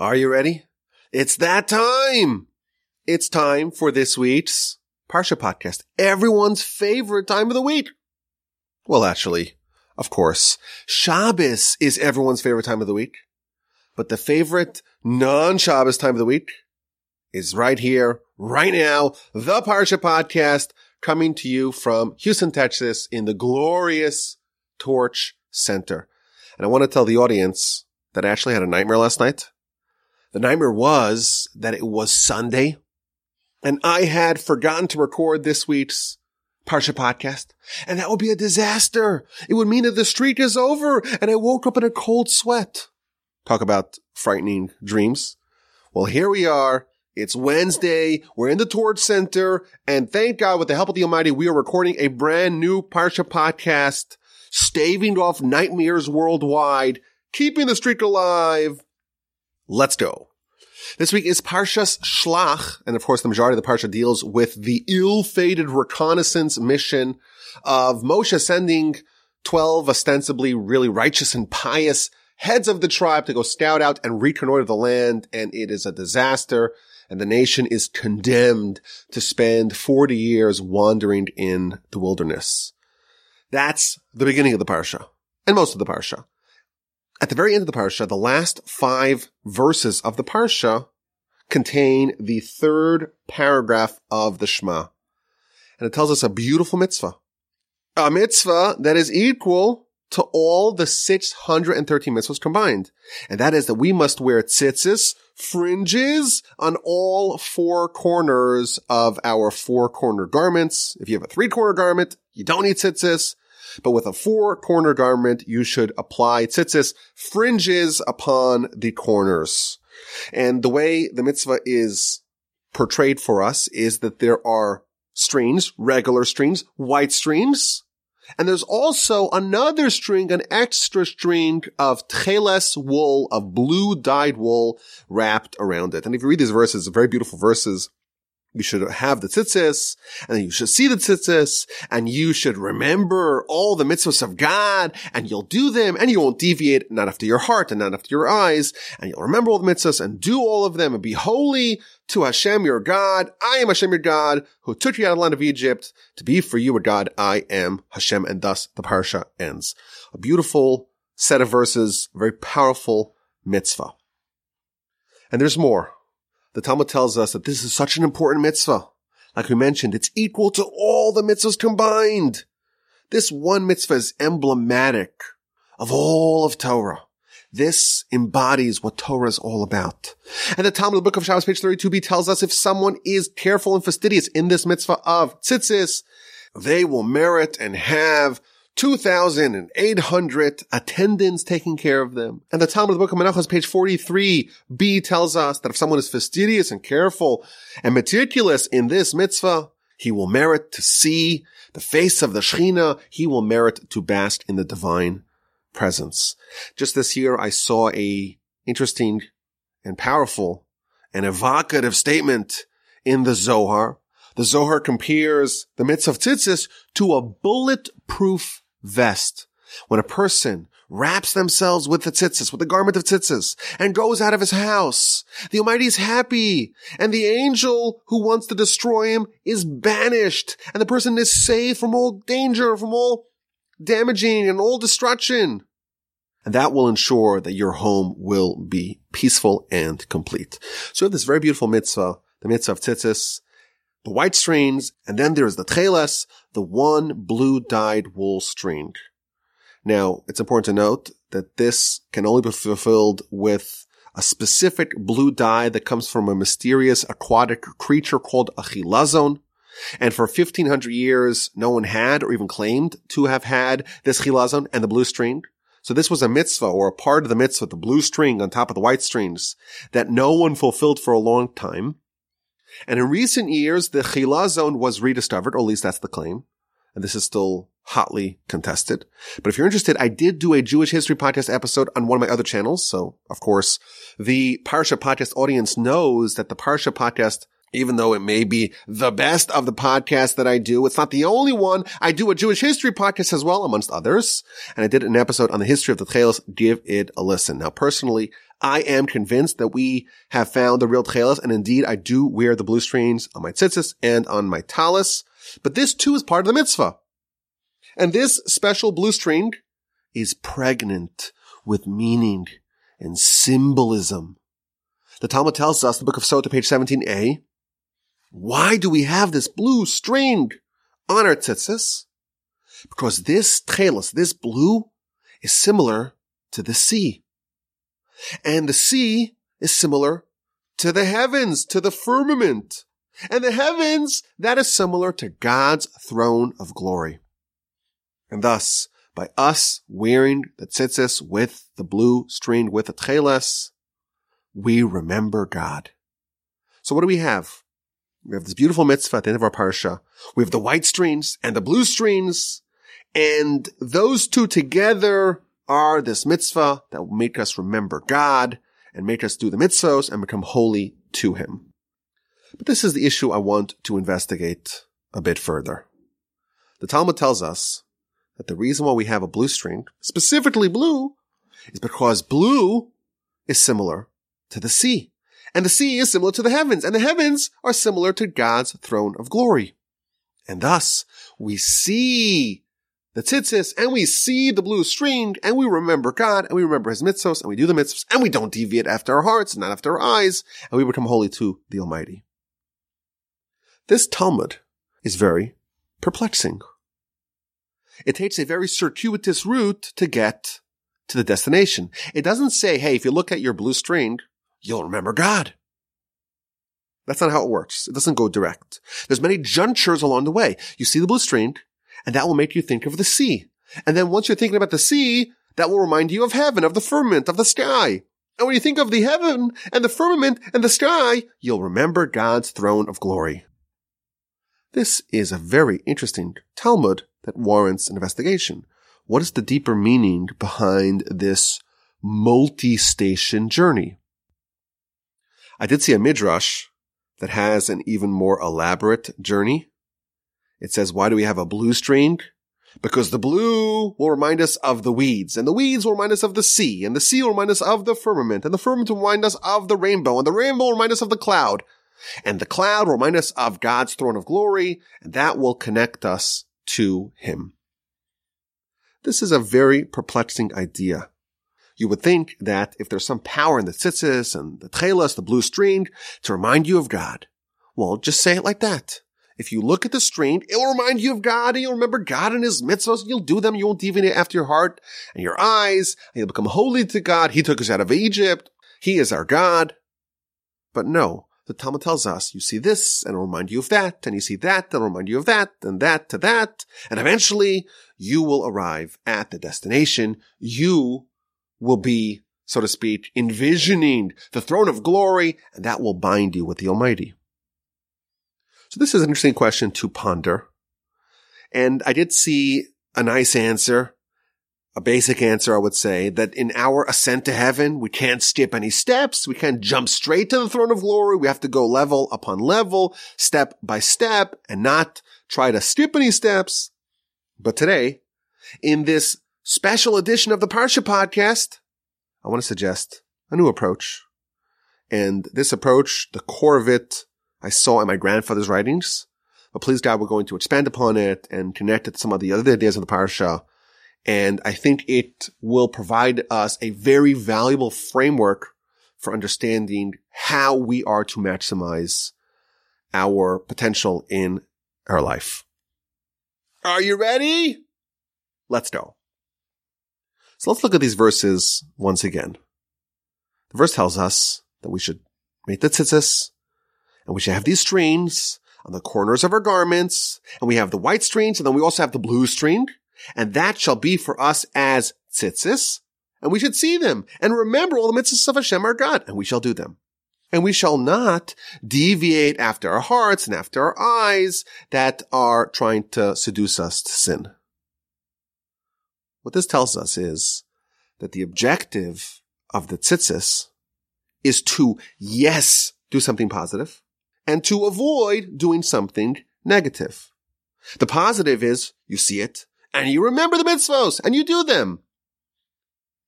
Are you ready? It's that time. It's time for this week's Parsha podcast. Everyone's favorite time of the week. Well, actually, of course, Shabbos is everyone's favorite time of the week. But the favorite non-Shabbos time of the week is right here, right now, the Parsha podcast coming to you from Houston, Texas in the glorious Torch Center. And I want to tell the audience that I actually had a nightmare last night. The nightmare was that it was Sunday and I had forgotten to record this week's Parsha podcast. And that would be a disaster. It would mean that the streak is over and I woke up in a cold sweat. Talk about frightening dreams. Well, here we are. It's Wednesday. We're in the Torch Center. And thank God, with the help of the Almighty, we are recording a brand new Parsha podcast, staving off nightmares worldwide, keeping the streak alive. Let's go. This week is Parshas Shlach, and of course the majority of the Parsha deals with the ill-fated reconnaissance mission of Moshe sending 12 ostensibly really righteous and pious heads of the tribe to go scout out and reconnoiter the land, and it is a disaster, and the nation is condemned to spend 40 years wandering in the wilderness. That's the beginning of the Parsha, and most of the Parsha. At the very end of the Parsha, the last five verses of the Parsha contain the third paragraph of the Shema. And it tells us a beautiful mitzvah. A mitzvah that is equal to all the 613 mitzvahs combined. And that is that we must wear tzitzis, fringes on all four corners of our four corner garments. If you have a three corner garment, you don't need tzitzis. But with a four corner garment, you should apply tzitzis fringes upon the corners. And the way the mitzvah is portrayed for us is that there are strings, regular strings, white strings, and there's also another string, an extra string of tcheles wool, of blue dyed wool wrapped around it. And if you read these verses, very beautiful verses, you should have the tzitzis, and you should see the tzitzis, and you should remember all the mitzvahs of God, and you'll do them, and you won't deviate, not after your heart and not after your eyes, and you'll remember all the mitzvahs and do all of them, and be holy to Hashem your God. I am Hashem your God, who took you out of the land of Egypt, to be for you a God. I am Hashem, and thus the parsha ends. A beautiful set of verses, a very powerful mitzvah. And there's more. The Talmud tells us that this is such an important mitzvah. Like we mentioned, it's equal to all the mitzvahs combined. This one mitzvah is emblematic of all of Torah. This embodies what Torah is all about. And the Talmud, the book of Shabbos, page 32b tells us if someone is careful and fastidious in this mitzvah of tzitzis, they will merit and have 2,800 attendants taking care of them. And the Talmud of the Book of Menachos, page 43b tells us that if someone is fastidious and careful and meticulous in this mitzvah, he will merit to see the face of the Shekhinah. He will merit to bask in the divine presence. Just this year, I saw a interesting and powerful and evocative statement in the Zohar. The Zohar compares the mitzvah of tzitzis to a bulletproof vest. When a person wraps themselves with the tzitzis, with the garment of tzitzis, and goes out of his house, the Almighty is happy, and the angel who wants to destroy him is banished, and the person is saved from all danger, from all damaging and all destruction. And that will ensure that your home will be peaceful and complete. So we have this very beautiful mitzvah, the mitzvah of tzitzis, the white strings, and then there is the tcheles, the one blue dyed wool string. Now, it's important to note that this can only be fulfilled with a specific blue dye that comes from a mysterious aquatic creature called a chilazon. And for 1500 years, no one had or even claimed to have had this chilazon and the blue string. So this was a mitzvah or a part of the mitzvah, the blue string on top of the white strings that no one fulfilled for a long time. And in recent years, the chilazon was rediscovered, or at least that's the claim. And this is still hotly contested. But if you're interested, I did do a Jewish history podcast episode on one of my other channels. So, of course, the Parsha podcast audience knows that the Parsha podcast even though it may be the best of the podcasts that I do, it's not the only one. I do a Jewish history podcast as well, amongst others. And I did an episode on the history of the Tcheles. Give it a listen. Now, personally, I am convinced that we have found the real tcheles, and indeed I do wear the blue strings on my tzitzis and on my talis, but this too is part of the mitzvah. And this special blue string is pregnant with meaning and symbolism. The Talmud tells us, the book of Sotah, page 17a, why do we have this blue string on our tzitzis? Because this tchelis, this blue, is similar to the sea. And the sea is similar to the heavens, to the firmament. And the heavens, that is similar to God's throne of glory. And thus, by us wearing the tzitzis with the blue string with the tcheles, we remember God. So what do we have? We have this beautiful mitzvah at the end of our parsha. We have the white strings and the blue strings, and those two together are this mitzvah that will make us remember God and make us do the mitzvahs and become holy to Him. But this is the issue I want to investigate a bit further. The Talmud tells us that the reason why we have a blue string, specifically blue, is because blue is similar to the sea. And the sea is similar to the heavens, and the heavens are similar to God's throne of glory. And thus, we see the tzitzis, and we see the blue string, and we remember God, and we remember His mitzvos, and we do the mitzvos, and we don't deviate after our hearts, and not after our eyes, and we become holy to the Almighty. This Talmud is very perplexing. It takes a very circuitous route to get to the destination. It doesn't say, hey, if you look at your blue string, you'll remember God. That's not how it works. It doesn't go direct. There's many junctures along the way. You see the blue string, and that will make you think of the sea. And then once you're thinking about the sea, that will remind you of heaven, of the firmament, of the sky. And when you think of the heaven and the firmament and the sky, you'll remember God's throne of glory. This is a very interesting Talmud that warrants an investigation. What is the deeper meaning behind this multi-station journey? I did see a midrash that has an even more elaborate journey. It says, why do we have a blue string? Because the blue will remind us of the weeds, and the weeds will remind us of the sea, and the sea will remind us of the firmament, and the firmament will remind us of the rainbow, and the rainbow will remind us of the cloud, and the cloud will remind us of God's throne of glory, and that will connect us to him. This is a very perplexing idea. You would think that if there's some power in the tzitzis and the tchelas, the blue string, to remind you of God, well, just say it like that. If you look at the string, it will remind you of God and you'll remember God and his mitzvahs. You'll do them. You won't deviate after your heart and your eyes and you'll become holy to God. He took us out of Egypt. He is our God. But no, the Talmud tells us, you see this and it'll remind you of that, and you see that, and it'll remind you of that, and that to that, and eventually you will arrive at the destination. You will be, so to speak, envisioning the throne of glory, and that will bind you with the Almighty. So this is an interesting question to ponder. And I did see a nice answer a basic answer, I would say, that in our ascent to heaven, we can't skip any steps. We can't jump straight to the throne of glory. We have to go level upon level, step by step, and not try to skip any steps. But today, in this special edition of the Parsha podcast, I want to suggest a new approach. And this approach, the core of it, I saw in my grandfather's writings. But please God, we're going to expand upon it and connect it to some of the other ideas of the Parsha and I think it will provide us a very valuable framework for understanding how we are to maximize our potential in our life. Are you ready? Let's go. So let's look at these verses once again. The verse tells us that we should make the tzitzis and we should have these strings on the corners of our garments and we have the white strings and then we also have the blue string and that shall be for us as tzitzis, and we should see them and remember all the mitzvahs of Hashem our God, and we shall do them. And we shall not deviate after our hearts and after our eyes that are trying to seduce us to sin. What this tells us is that the objective of the tzitzis is to, yes, do something positive and to avoid doing something negative. The positive is you see it, and you remember the mitzvos and you do them.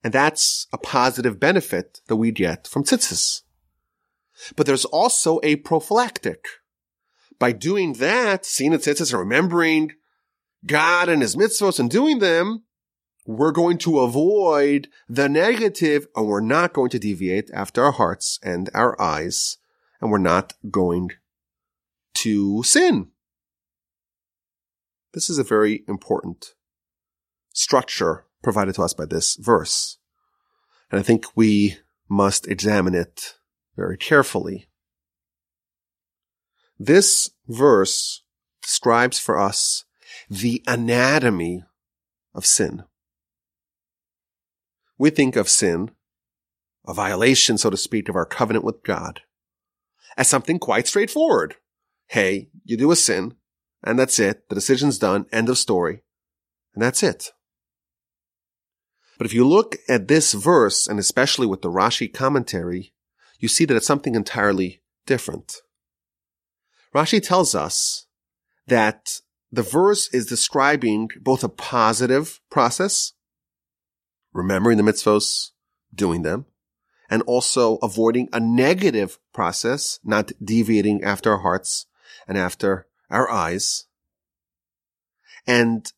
And that's a positive benefit that we get from tzitzis. But there's also a prophylactic. By doing that, seeing the tzitzis and remembering God and his mitzvahs and doing them, we're going to avoid the negative and we're not going to deviate after our hearts and our eyes and we're not going to sin. This is a very important structure provided to us by this verse. And I think we must examine it very carefully. This verse describes for us the anatomy of sin. We think of sin, a violation, so to speak, of our covenant with God, as something quite straightforward. Hey, you do a sin, and that's it. The decision's done. End of story. And that's it. But if you look at this verse, and especially with the Rashi commentary, you see that it's something entirely different. Rashi tells us that the verse is describing both a positive process, remembering the mitzvos, doing them, and also avoiding a negative process, not deviating after our hearts and after our eyes. And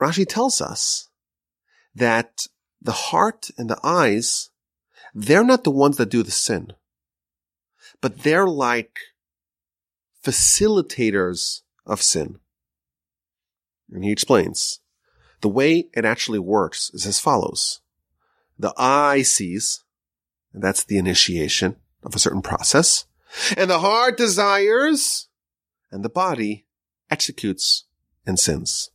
Rashi tells us that the heart and the eyes, they're not the ones that do the sin, but they're like facilitators of sin. And he explains the way it actually works is as follows. The eye sees, and that's the initiation of a certain process, and the heart desires, and the body executes and sins.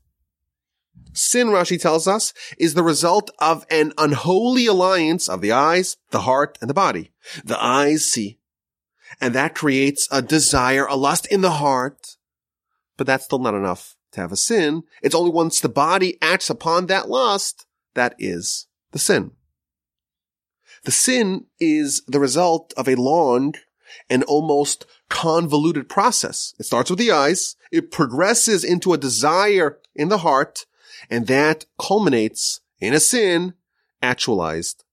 Sin, Rashi tells us, is the result of an unholy alliance of the eyes, the heart, and the body. The eyes see, and that creates a desire, a lust in the heart, but that's still not enough to have a sin. It's only once the body acts upon that lust that is the sin. The sin is the result of a long and almost convoluted process. It starts with the eyes. It progresses into a desire in the heart and that culminates in a sin actualized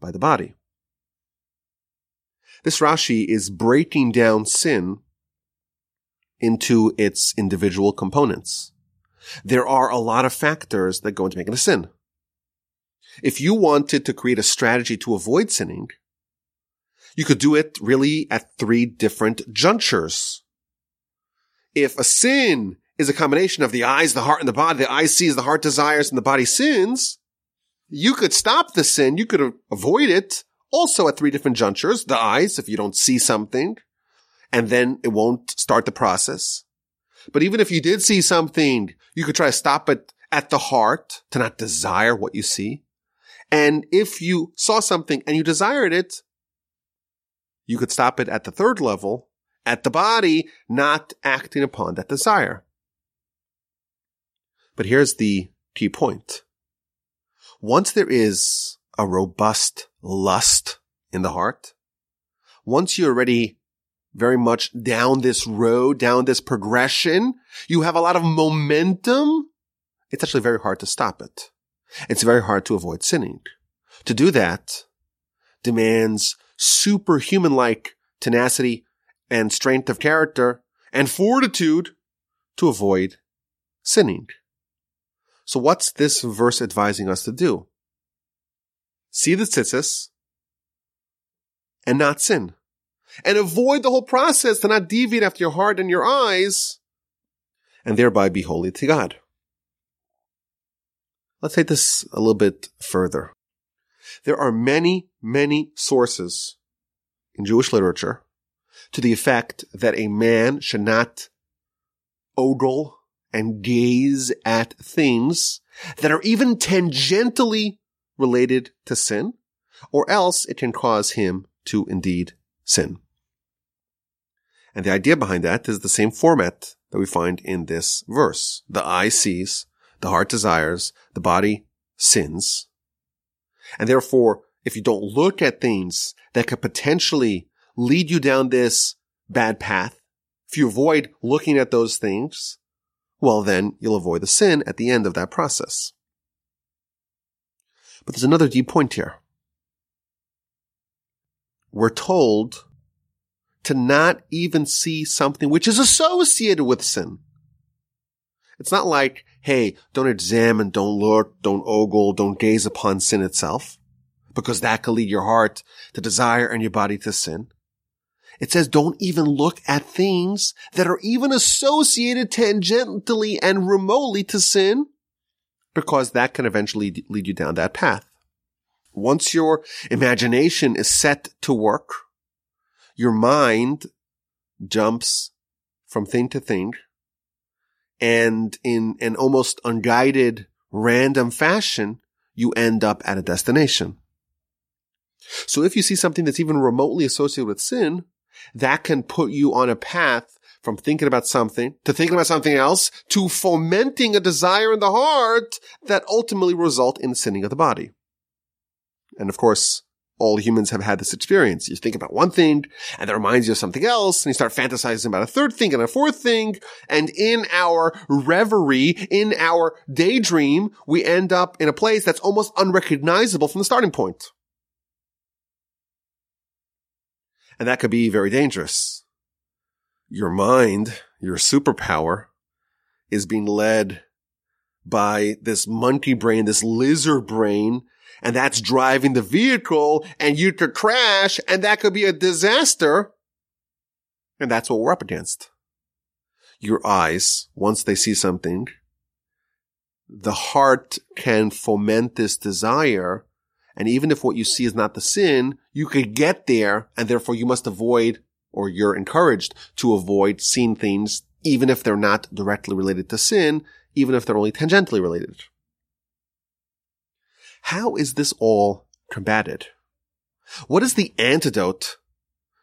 by the body. This Rashi is breaking down sin into its individual components. There are a lot of factors that go into making a sin. If you wanted to create a strategy to avoid sinning, you could do it really at three different junctures. If a sin is a combination of the eyes, the heart, and the body, the eye sees, the heart desires, and the body sins, you could stop the sin. You could avoid it also at three different junctures. The eyes, if you don't see something, and then it won't start the process. But even if you did see something, you could try to stop it at the heart to not desire what you see. And if you saw something and you desired it, you could stop it at the third level, at the body, not acting upon that desire. But here's the key point. Once there is a robust lust in the heart, once you're already very much down this road, down this progression, you have a lot of momentum, it's actually very hard to stop it. It's very hard to avoid sinning. To do that demands superhuman-like tenacity and strength of character and fortitude to avoid sinning. So what's this verse advising us to do? See the tzitzis and not sin. And avoid the whole process to not deviate after your heart and your eyes and thereby be holy to God. Let's take this a little bit further. There are many, many sources in Jewish literature to the effect that a man should not ogle and gaze at things that are even tangentially related to sin, or else it can cause him to indeed sin. And the idea behind that is the same format that we find in this verse. The eye sees, the heart desires, the body sins. And therefore, if you don't look at things that could potentially lead you down this bad path, if you avoid looking at those things, well, then you'll avoid the sin at the end of that process. But there's another deep point here. We're told to not even see something which is associated with sin. It's not like, hey, don't examine, don't look, don't ogle, don't gaze upon sin itself, because that can lead your heart to desire and your body to sin. It says don't even look at things that are even associated tangentially and remotely to sin, because that can eventually lead you down that path. Once your imagination is set to work, your mind jumps from thing to thing and in an almost unguided random fashion, you end up at a destination. So if you see something that's even remotely associated with sin, that can put you on a path from thinking about something to thinking about something else to fomenting a desire in the heart that ultimately result in sinning of the body. And of course, all humans have had this experience. You think about one thing and that reminds you of something else and you start fantasizing about a third thing and a fourth thing. And in our reverie, in our daydream, we end up in a place that's almost unrecognizable from the starting point. And that could be very dangerous. Your mind, your superpower is being led by this monkey brain, this lizard brain and that's driving the vehicle and you could crash and that could be a disaster. And that's what we're up against. Your eyes, once they see something, the heart can foment this desire. And even if what you see is not the sin, you could get there and therefore you must avoid or you're encouraged to avoid seeing things even if they're not directly related to sin, even if they're only tangentially related. How is this all combated? What is the antidote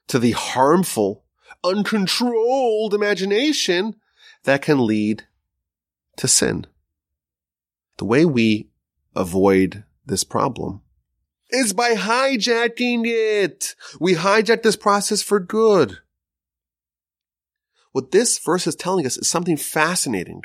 to the harmful, uncontrolled imagination that can lead to sin? The way we avoid this problem is by hijacking it. We hijack this process for good. What this verse is telling us is something fascinating.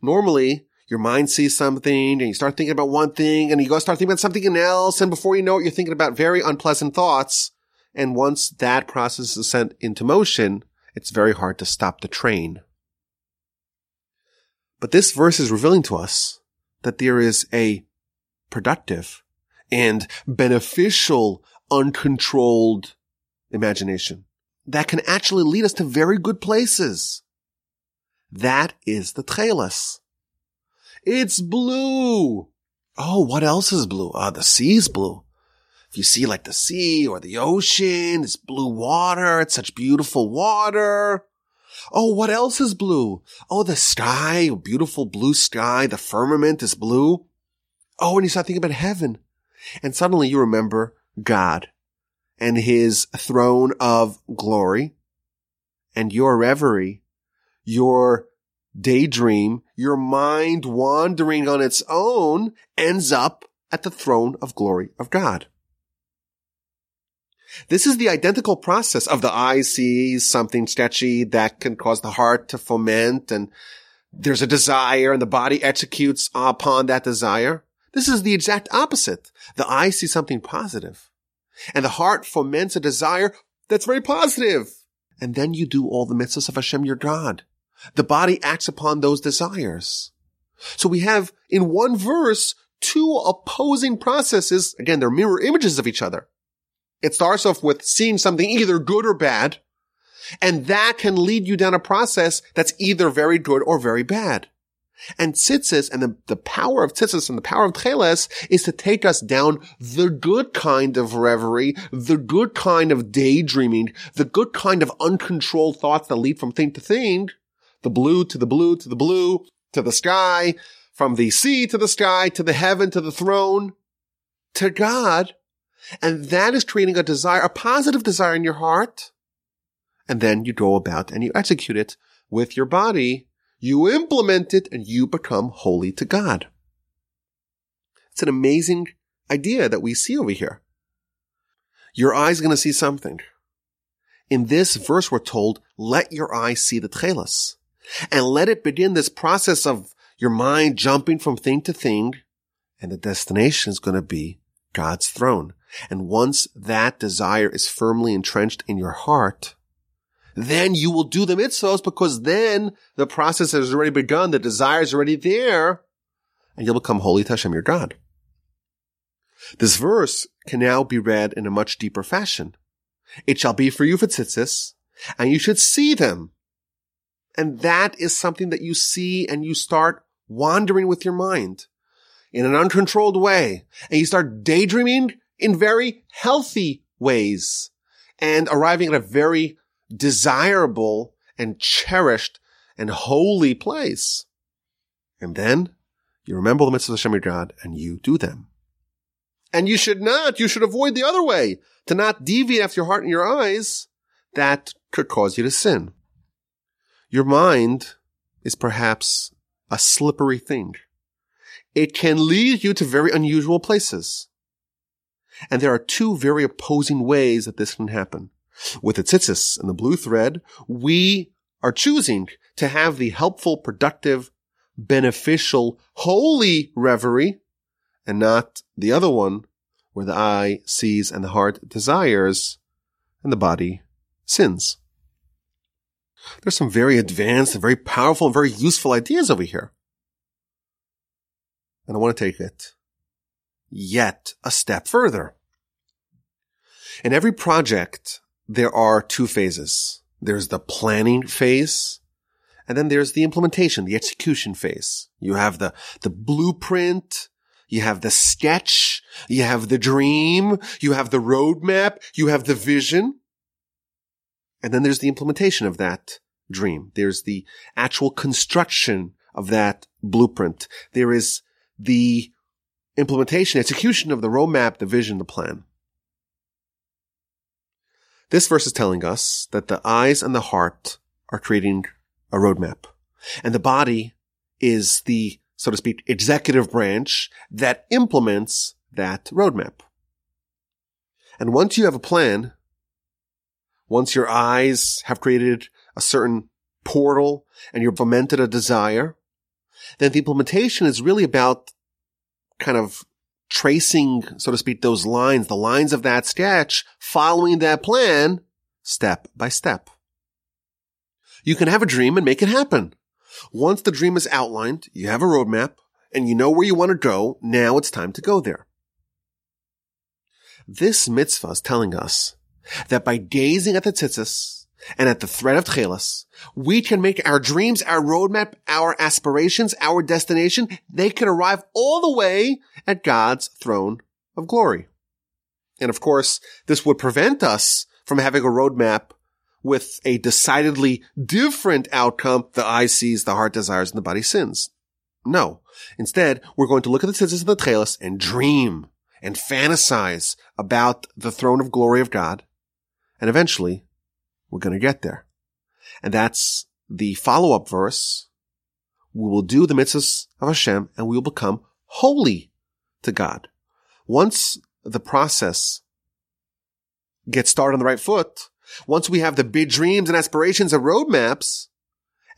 Normally, your mind sees something and you start thinking about one thing and you go start thinking about something else. And before you know it, you're thinking about very unpleasant thoughts. And once that process is sent into motion, it's very hard to stop the train. But this verse is revealing to us that there is a productive and beneficial uncontrolled imagination that can actually lead us to very good places. That is the tcheles. It's blue. Oh, what else is blue? Uh, the sea's blue. If you see like the sea or the ocean, it's blue water. It's such beautiful water. Oh, what else is blue? Oh, the sky, beautiful blue sky. The firmament is blue. Oh, and you start thinking about heaven. And suddenly you remember God and his throne of glory and your reverie, your daydream, your mind wandering on its own ends up at the throne of glory of God. This is the identical process of the eye sees something sketchy that can cause the heart to foment and there's a desire and the body executes upon that desire. This is the exact opposite. The eye sees something positive and the heart foments a desire that's very positive. And then you do all the mitzvahs of Hashem, your God. The body acts upon those desires. So we have in one verse two opposing processes. Again, they're mirror images of each other. It starts off with seeing something either good or bad. And that can lead you down a process that's either very good or very bad. And tzitzis and the, the power of tzitzis and the power of tcheles is to take us down the good kind of reverie, the good kind of daydreaming, the good kind of uncontrolled thoughts that lead from thing to thing, the blue to the blue to the blue to the sky, from the sea to the sky to the heaven to the throne to God. And that is creating a desire, a positive desire in your heart. And then you go about and you execute it with your body. You implement it and you become holy to God. It's an amazing idea that we see over here. Your eye's going to see something. In this verse, we're told, let your eye see the tcheles and let it begin this process of your mind jumping from thing to thing And the destination is going to be God's throne. And once that desire is firmly entrenched in your heart, then you will do the mitzvahs because then the process has already begun. The desire is already there and you'll become holy to Hashem, your God. This verse can now be read in a much deeper fashion. It shall be for you for tzitzis, and you should see them. And that is something that you see and you start wandering with your mind in an uncontrolled way. And you start daydreaming in very healthy ways and arriving at a very desirable and cherished and holy place. And then you remember the mitzvahs of Hashem your God and you do them. And you should not, you should avoid the other way, to not deviate after your heart and your eyes. That could cause you to sin. Your mind is perhaps a slippery thing. It can lead you to very unusual places. And there are two very opposing ways that this can happen. With the tzitzis and the blue thread, we are choosing to have the helpful, productive, beneficial, holy reverie and not the other one where the eye sees and the heart desires and the body sins. There's some very advanced and very powerful and very useful ideas over here. And I want to take it yet a step further. In every project, there are two phases. There's the planning phase and then there's the implementation, the execution phase. You have the, the blueprint. You have the sketch. You have the dream. You have the roadmap. You have the vision. And then there's the implementation of that dream. There's the actual construction of that blueprint. There is the implementation, execution of the roadmap, the vision, the plan. This verse is telling us that the eyes and the heart are creating a roadmap. And the body is the, so to speak, executive branch that implements that roadmap. And once you have a plan, once your eyes have created a certain portal and you've fomented a desire, then the implementation is really about kind of tracing, so to speak, those lines, the lines of that sketch, following that plan step by step. You can have a dream and make it happen. Once the dream is outlined, you have a roadmap and you know where you want to go. Now it's time to go there. This mitzvah is telling us that by gazing at the tzitzis and at the thread of tchelis, we can make our dreams, our roadmap, our aspirations, our destination, they can arrive all the way at God's throne of glory. And of course, this would prevent us from having a roadmap with a decidedly different outcome. The eye sees, the heart desires, and the body sins. No. Instead, we're going to look at the tzitzis and the tchelis and dream and fantasize about the throne of glory of God. And eventually, we're going to get there. And that's the follow-up verse. We will do the mitzvahs of Hashem and we will become holy to God. Once the process gets started on the right foot, once we have the big dreams and aspirations and roadmaps,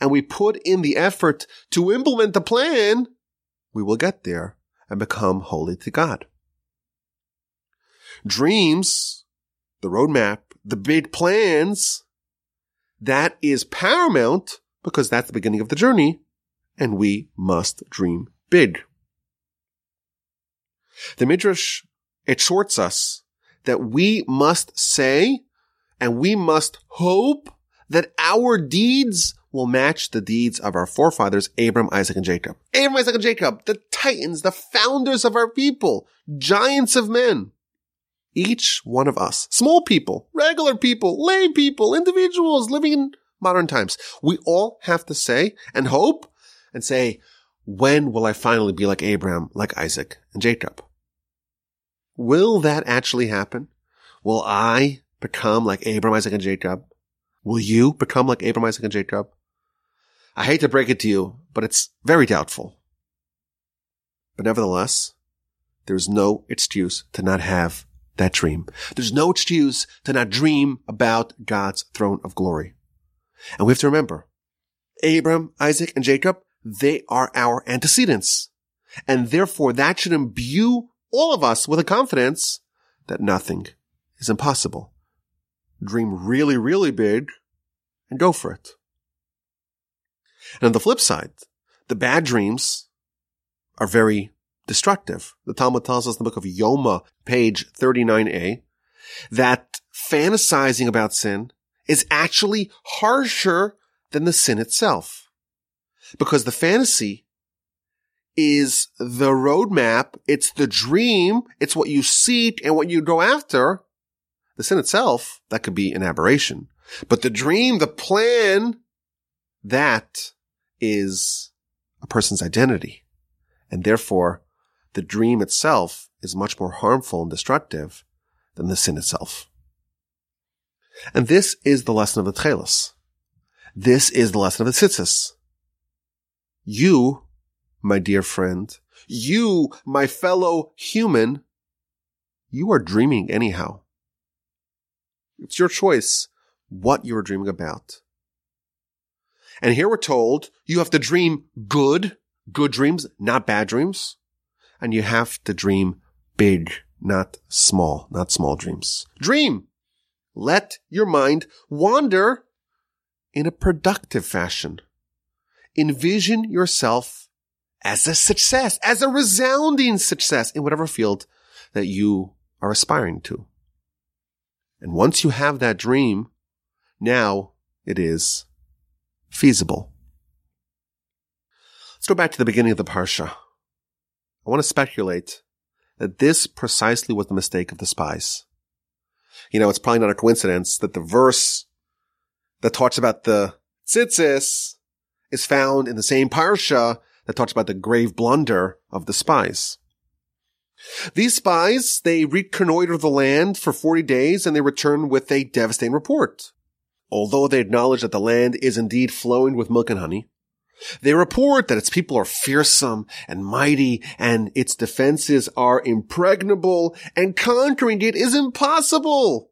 and we put in the effort to implement the plan, we will get there and become holy to God. Dreams, the roadmap, the big plans, that is paramount because that's the beginning of the journey and we must dream big. The Midrash exhorts us that we must say and we must hope that our deeds will match the deeds of our forefathers, Abram, Isaac, and Jacob. Abram, Isaac, and Jacob, the titans, the founders of our people, giants of men. Each one of us, small people, regular people, lay people, individuals living in modern times, we all have to say and hope and say, when will I finally be like Abraham, like Isaac, and Jacob? Will that actually happen? Will I become like Abraham, Isaac, and Jacob? Will you become like Abraham, Isaac, and Jacob? I hate to break it to you, but it's very doubtful. But nevertheless, there's no excuse to not have that dream. There's no excuse to not dream about God's throne of glory. And we have to remember, Abram, Isaac, and Jacob, they are our antecedents. And therefore that should imbue all of us with a confidence that nothing is impossible. Dream really, really big and go for it. And on the flip side, the bad dreams are very destructive. The Talmud tells us in the book of Yoma, page 39a, that fantasizing about sin is actually harsher than the sin itself. Because the fantasy is the roadmap, it's the dream, it's what you seek and what you go after. The sin itself, that could be an aberration. But the dream, the plan, that is a person's identity. And therefore, the dream itself is much more harmful and destructive than the sin itself. And this is the lesson of the Tchelis. This is the lesson of the Tzitzis. You, my dear friend, you, my fellow human, you are dreaming anyhow. It's your choice what you're dreaming about. And here we're told you have to dream good, good dreams, not bad dreams. And you have to dream big, not small, not small dreams. Dream! Let your mind wander in a productive fashion. Envision yourself as a success, as a resounding success in whatever field that you are aspiring to. And once you have that dream, now it is feasible. Let's go back to the beginning of the Parsha. I want to speculate that this precisely was the mistake of the spies. You know, it's probably not a coincidence that the verse that talks about the tzitzis is found in the same Parsha that talks about the grave blunder of the spies. These spies, they reconnoiter the land for 40 days and they return with a devastating report. Although they acknowledge that the land is indeed flowing with milk and honey, they report that its people are fearsome and mighty and its defenses are impregnable and conquering it is impossible.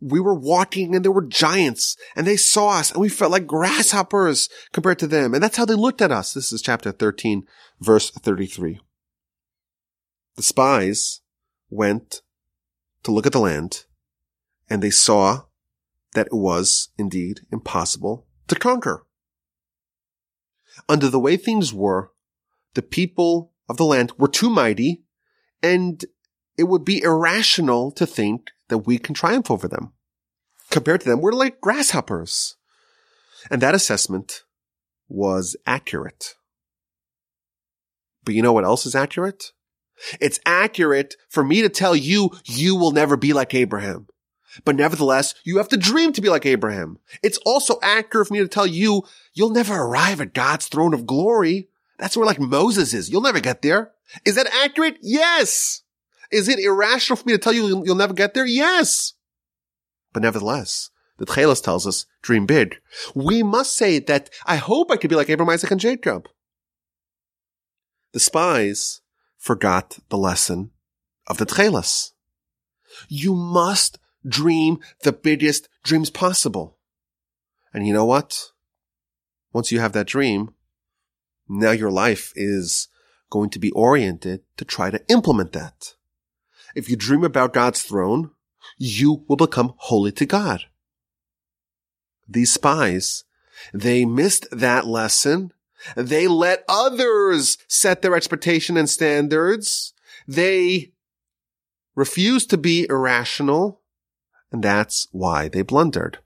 We were walking and there were giants and they saw us and we felt like grasshoppers compared to them. And that's how they looked at us. This is chapter 13, verse 33. The spies went to look at the land and they saw that it was indeed impossible to conquer. Under the way things were, the people of the land were too mighty and it would be irrational to think that we can triumph over them. Compared to them, we're like grasshoppers. And that assessment was accurate. But you know what else is accurate? It's accurate for me to tell you, you will never be like Abraham. But nevertheless, you have to dream to be like Abraham. It's also accurate for me to tell you, you'll never arrive at God's throne of glory. That's where like Moses is. You'll never get there. Is that accurate? Yes. Is it irrational for me to tell you you'll, never get there? Yes. But nevertheless, the Tchelis tells us, dream big. We must say that I hope I could be like Abraham, Isaac, and Jacob. The spies forgot the lesson of the Tchelis. You must dream the biggest dreams possible. And you know what? Once you have that dream, now your life is going to be oriented to try to implement that. If you dream about God's throne, you will become holy to God. These spies, they missed that lesson. They let others set their expectation and standards. They refused to be irrational and that's why they blundered.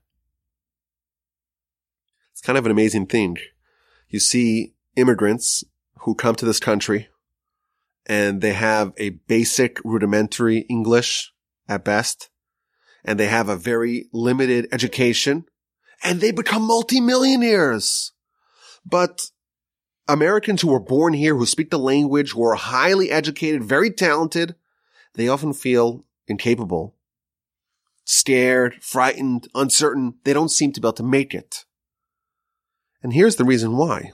It's kind of an amazing thing. You see immigrants who come to this country and they have a basic rudimentary English at best, and they have a very limited education, and they become multimillionaires. But Americans who were born here, who speak the language, who are highly educated, very talented, they often feel incapable scared, frightened, uncertain. They don't seem to be able to make it. And here's the reason why.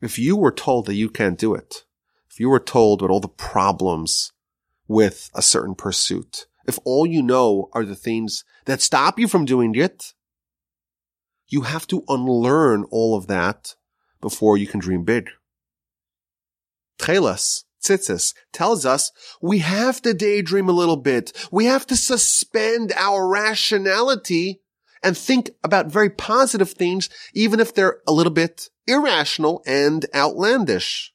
If you were told that you can't do it, if you were told about all the problems with a certain pursuit, if all you know are the things that stop you from doing it, you have to unlearn all of that before you can dream big. Tchelas, Tzitzis, tells us we have to daydream a little bit. We have to suspend our rationality and think about very positive things, even if they're a little bit irrational and outlandish.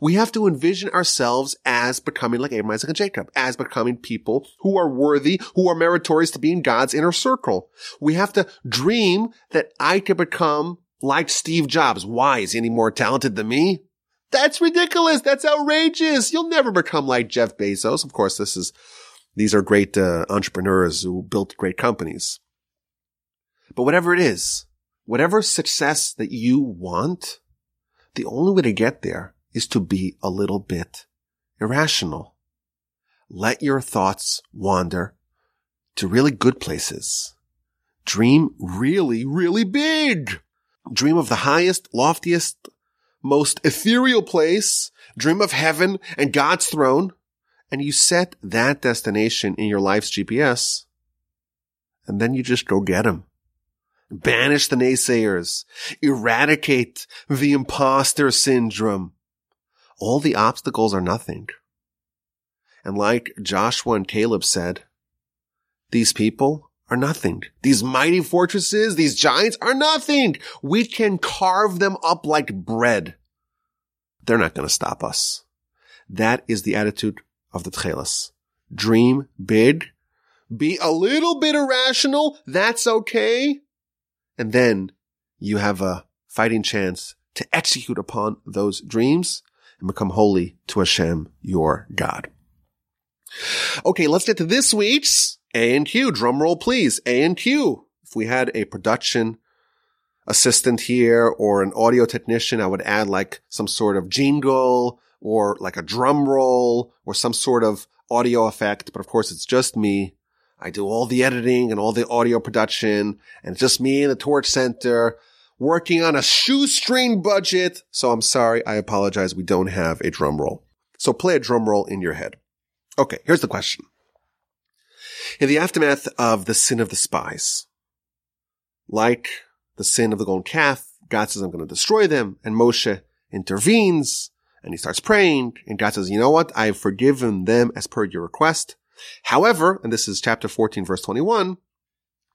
We have to envision ourselves as becoming like Abraham, Isaac, and Jacob, as becoming people who are worthy, who are meritorious to be in God's inner circle. We have to dream that I could become like Steve Jobs. Why? Is he any more talented than me? That's ridiculous. That's outrageous. You'll never become like Jeff Bezos. Of course, this is, these are great uh, entrepreneurs who built great companies. But whatever it is, whatever success that you want, the only way to get there is to be a little bit irrational. Let your thoughts wander to really good places. Dream really, really big. Dream of the highest, loftiest, most ethereal place. Dream of heaven and God's throne. And you set that destination in your life's GPS. And then you just go get him. Banish the naysayers. Eradicate the imposter syndrome. All the obstacles are nothing. And like Joshua and Caleb said, these people are nothing. These mighty fortresses, these giants are nothing. We can carve them up like bread. They're not going to stop us. That is the attitude of the Techeiles. Dream big. Be a little bit irrational. That's okay. And then you have a fighting chance to execute upon those dreams and become holy to Hashem, your God. Okay, let's get to this week's A and Q. Drum roll, please. A and Q. If we had a production assistant here or an audio technician, I would add like some sort of jingle or like a drum roll or some sort of audio effect. But of course, it's just me. I do all the editing and all the audio production and it's just me in the Torch Center working on a shoestring budget. So I'm sorry. I apologize. We don't have a drum roll. So play a drum roll in your head. Okay. Here's the question. In the aftermath of the sin of the spies, like the sin of the golden calf, God says, I'm going to destroy them. And Moshe intervenes and he starts praying. And God says, you know what? I've forgiven them as per your request. However, and this is chapter 14, verse 21,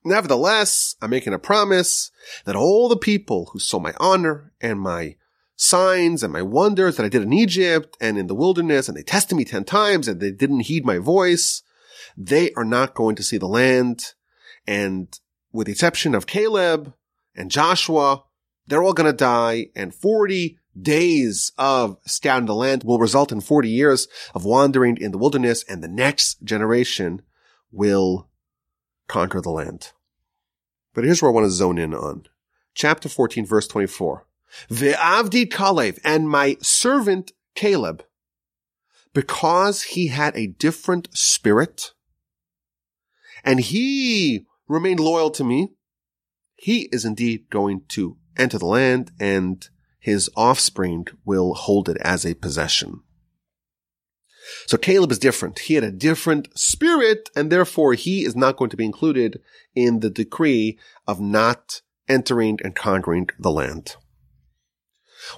Nevertheless, I'm making a promise that all the people who saw my honor and my signs and my wonders that I did in Egypt and in the wilderness, and they tested me 10 times and they didn't heed my voice, they are not going to see the land. And with the exception of Caleb and Joshua, they're all going to die. And 40 days of scouting the land will result in 40 years of wandering in the wilderness and the next generation will conquer the land. But here's where I want to zone in on. Chapter 14, verse 24. Ve'avdi Kalev and my servant Caleb, because he had a different spirit and he remained loyal to me, he is indeed going to enter the land and his offspring will hold it as a possession. So Caleb is different. He had a different spirit and therefore he is not going to be included in the decree of not entering and conquering the land.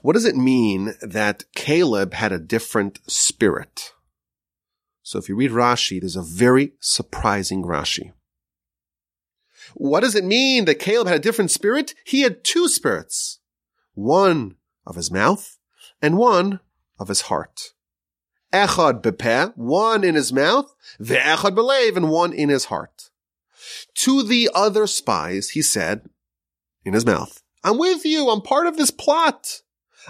What does it mean that Caleb had a different spirit? So if you read Rashi, there's a very surprising Rashi. What does it mean that Caleb had a different spirit? He had two spirits. One of his mouth and one of his heart. Echad bepeh, one in his mouth, ve'echad belev, and one in his heart. To the other spies, he said, in his mouth, I'm with you. I'm part of this plot.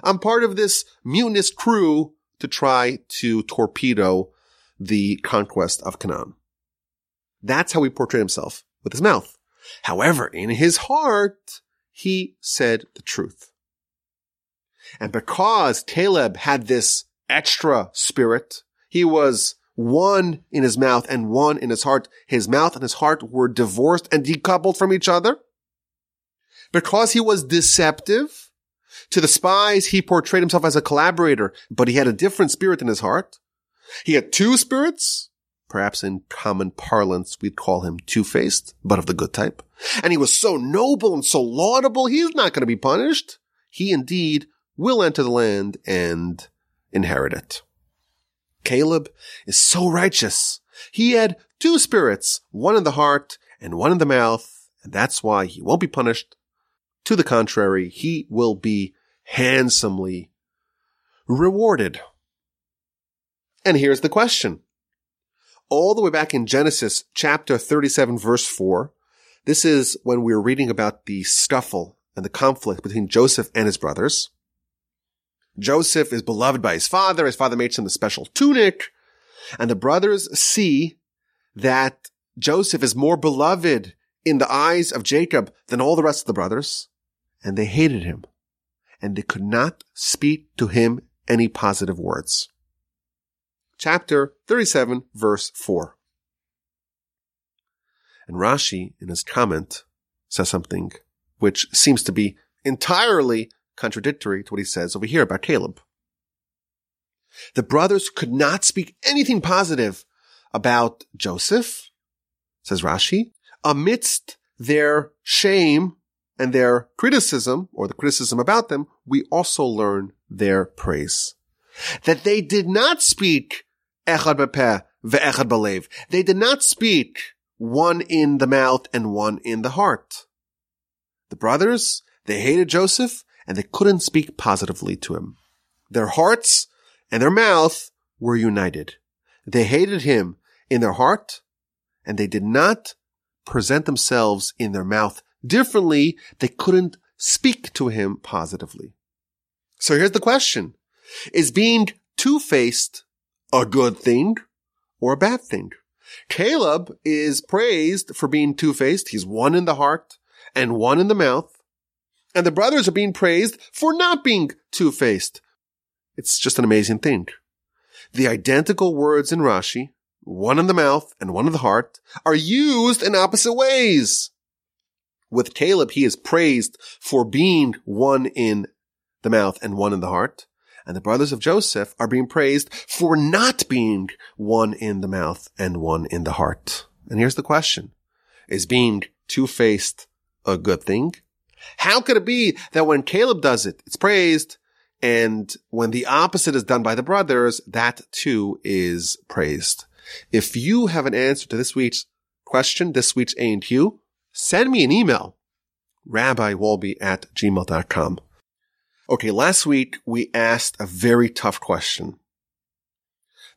I'm part of this mutinous crew to try to torpedo the conquest of Canaan. That's how he portrayed himself with his mouth. However, in his heart, he said the truth. And because Caleb had this extra spirit, he was one in his mouth and one in his heart. His mouth and his heart were divorced and decoupled from each other. Because he was deceptive to the spies, he portrayed himself as a collaborator, but he had a different spirit in his heart. He had two spirits. Perhaps in common parlance, we'd call him two-faced, but of the good type. And he was so noble and so laudable, he's not going to be punished. He indeed will enter the land and inherit it. Caleb is so righteous. He had two spirits, one in the heart and one in the mouth, and that's why he won't be punished. To the contrary, he will be handsomely rewarded. And here's the question. All the way back in Genesis chapter 37 verse 4, this is when we we're reading about the scuffle and the conflict between Joseph and his brothers. Joseph is beloved by his father. His father makes him the special tunic. And the brothers see that Joseph is more beloved in the eyes of Jacob than all the rest of the brothers. And they hated him. And they could not speak to him any positive words. Chapter 37, verse 4. And Rashi, in his comment, says something which seems to be entirely contradictory to what he says over here about Caleb. The brothers could not speak anything positive about Joseph, says Rashi, amidst their shame and their criticism, or the criticism about them, we also learn their praise. That they did not speak echad bepeh ve'echad balev. They did not speak one in the mouth and one in the heart. The brothers, they hated Joseph and they couldn't speak positively to him. Their hearts and their mouth were united. They hated him in their heart and they did not present themselves in their mouth differently. They couldn't speak to him positively. So here's the question. Is being two-faced a good thing or a bad thing? Caleb is praised for being two-faced. He's one in the heart and one in the mouth. And the brothers are being praised for not being two-faced. It's just an amazing thing. The identical words in Rashi, one in the mouth and one in the heart, are used in opposite ways. With Caleb, he is praised for being one in the mouth and one in the heart. And the brothers of Joseph are being praised for not being one in the mouth and one in the heart. And here's the question. Is being two-faced a good thing? How could it be that when Caleb does it, it's praised, and when the opposite is done by the brothers, that too is praised? If you have an answer to this week's question, this week's A&Q, send me an email, rabbiwolbe at gmail.com. Okay, last week we asked a very tough question.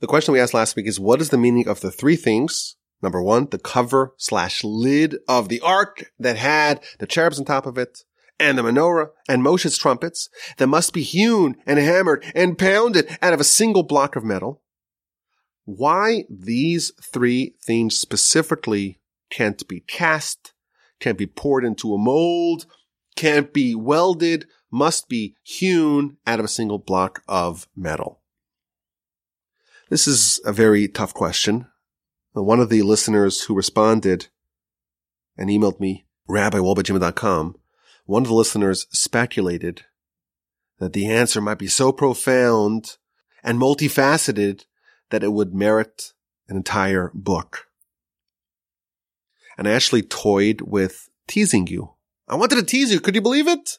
The question we asked last week is, what is the meaning of the three things Number one, the cover slash lid of the ark that had the cherubs on top of it and the menorah and Moshe's trumpets that must be hewn and hammered and pounded out of a single block of metal. Why these three things specifically can't be cast, can't be poured into a mold, can't be welded, must be hewn out of a single block of metal. This is a very tough question uh, one of the listeners who responded and emailed me, rabbiwolbe@gmail.com, one of the listeners speculated that the answer might be so profound and multifaceted that it would merit an entire book. And I actually toyed with teasing you. I wanted to tease you. Could you believe it?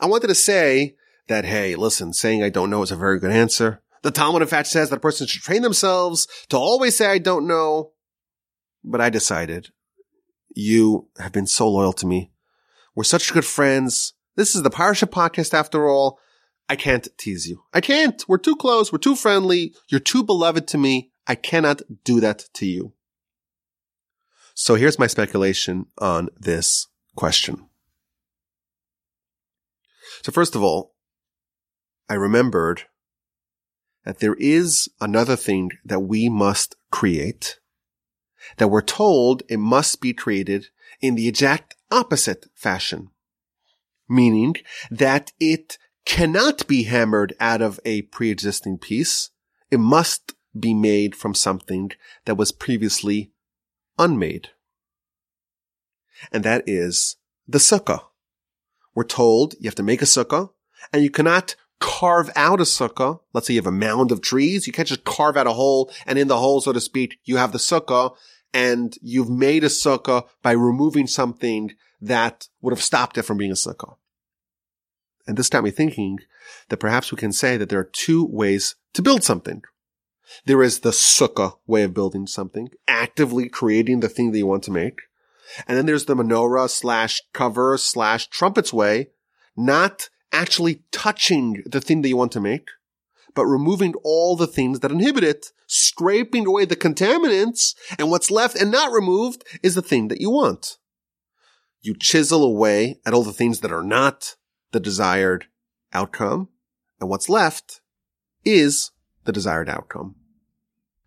I wanted to say that, hey, listen, saying I don't know is a very good answer. The Talmud, in fact, says that a person should train themselves to always say, I don't know. But I decided you have been so loyal to me. We're such good friends. This is the Parsha podcast after all. I can't tease you. I can't. We're too close. We're too friendly. You're too beloved to me. I cannot do that to you. So here's my speculation on this question. So first of all, I remembered that there is another thing that we must create, that we're told it must be created in the exact opposite fashion, meaning that it cannot be hammered out of a pre-existing piece. It must be made from something that was previously unmade. And that is the sukkah. We're told you have to make a sukkah and you cannot carve out a sukkah. Let's say you have a mound of trees. You can't just carve out a hole and in the hole, so to speak, you have the sukkah and you've made a sukkah by removing something that would have stopped it from being a sukkah. And this got me thinking that perhaps we can say that there are two ways to build something. There is the sukkah way of building something, actively creating the thing that you want to make. And then there's the menorah slash cover slash trumpets way, not actually touching the thing that you want to make, but removing all the things that inhibit it, scraping away the contaminants, and what's left and not removed is the thing that you want. You chisel away at all the things that are not the desired outcome, and what's left is the desired outcome.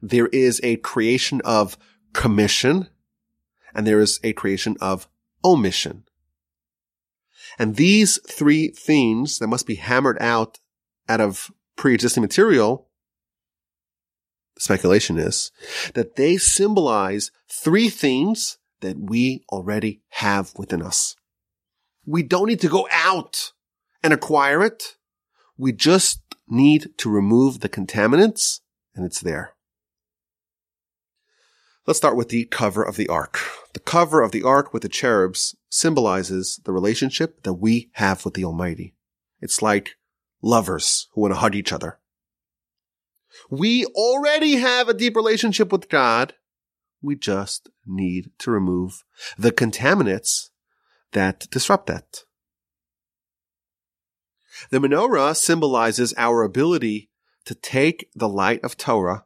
There is a creation of commission, and there is a creation of omission. And these three themes that must be hammered out out of pre-existing material, speculation is that they symbolize three themes that we already have within us. We don't need to go out and acquire it. We just need to remove the contaminants and it's there. Let's start with the cover of the ark. The cover of the ark with the cherubs symbolizes the relationship that we have with the Almighty. It's like lovers who want to hug each other. We already have a deep relationship with God. We just need to remove the contaminants that disrupt that. The menorah symbolizes our ability to take the light of Torah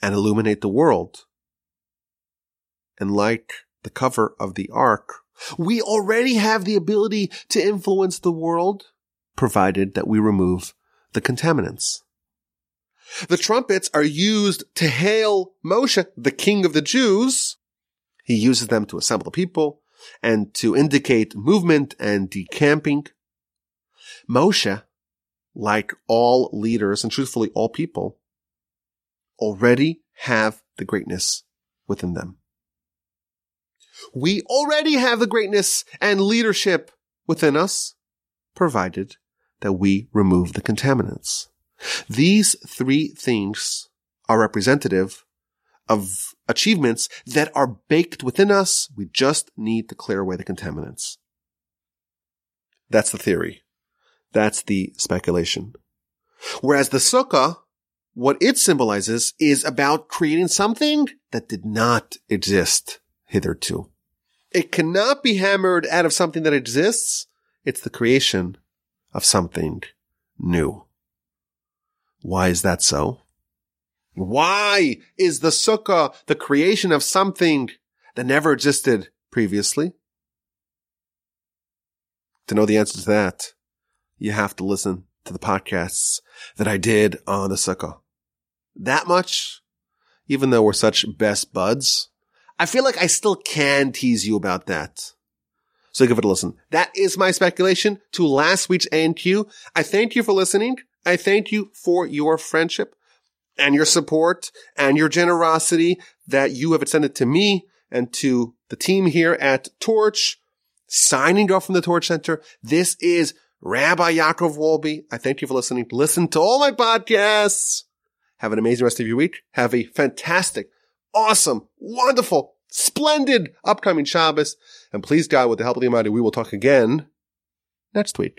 and illuminate the world. And like the cover of the ark, we already have the ability to influence the world, provided that we remove the contaminants. The trumpets are used to hail Moshe, the king of the Jews. He uses them to assemble the people and to indicate movement and decamping. Moshe, like all leaders and truthfully all people, already have the greatness within them. We already have the greatness and leadership within us, provided that we remove the contaminants. These three things are representative of achievements that are baked within us. We just need to clear away the contaminants. That's the theory. That's the speculation. Whereas the sukkah, what it symbolizes is about creating something that did not exist hitherto. It cannot be hammered out of something that exists. It's the creation of something new. Why is that so? Why is the sukkah the creation of something that never existed previously? To know the answer to that, you have to listen to the podcasts that I did on the sukkah. That much, even though we're such best buds, I feel like I still can tease you about that. So give it a listen. That is my speculation to last week's ANQ. I thank you for listening. I thank you for your friendship and your support and your generosity that you have extended to me and to the team here at Torch. Signing off from the Torch Center. This is Rabbi Yaakov Wolbe. I thank you for listening. Listen to all my podcasts. Have an amazing rest of your week. Have a fantastic, awesome, wonderful, splendid upcoming Shabbos. And please God, with the help of the Almighty, we will talk again next week.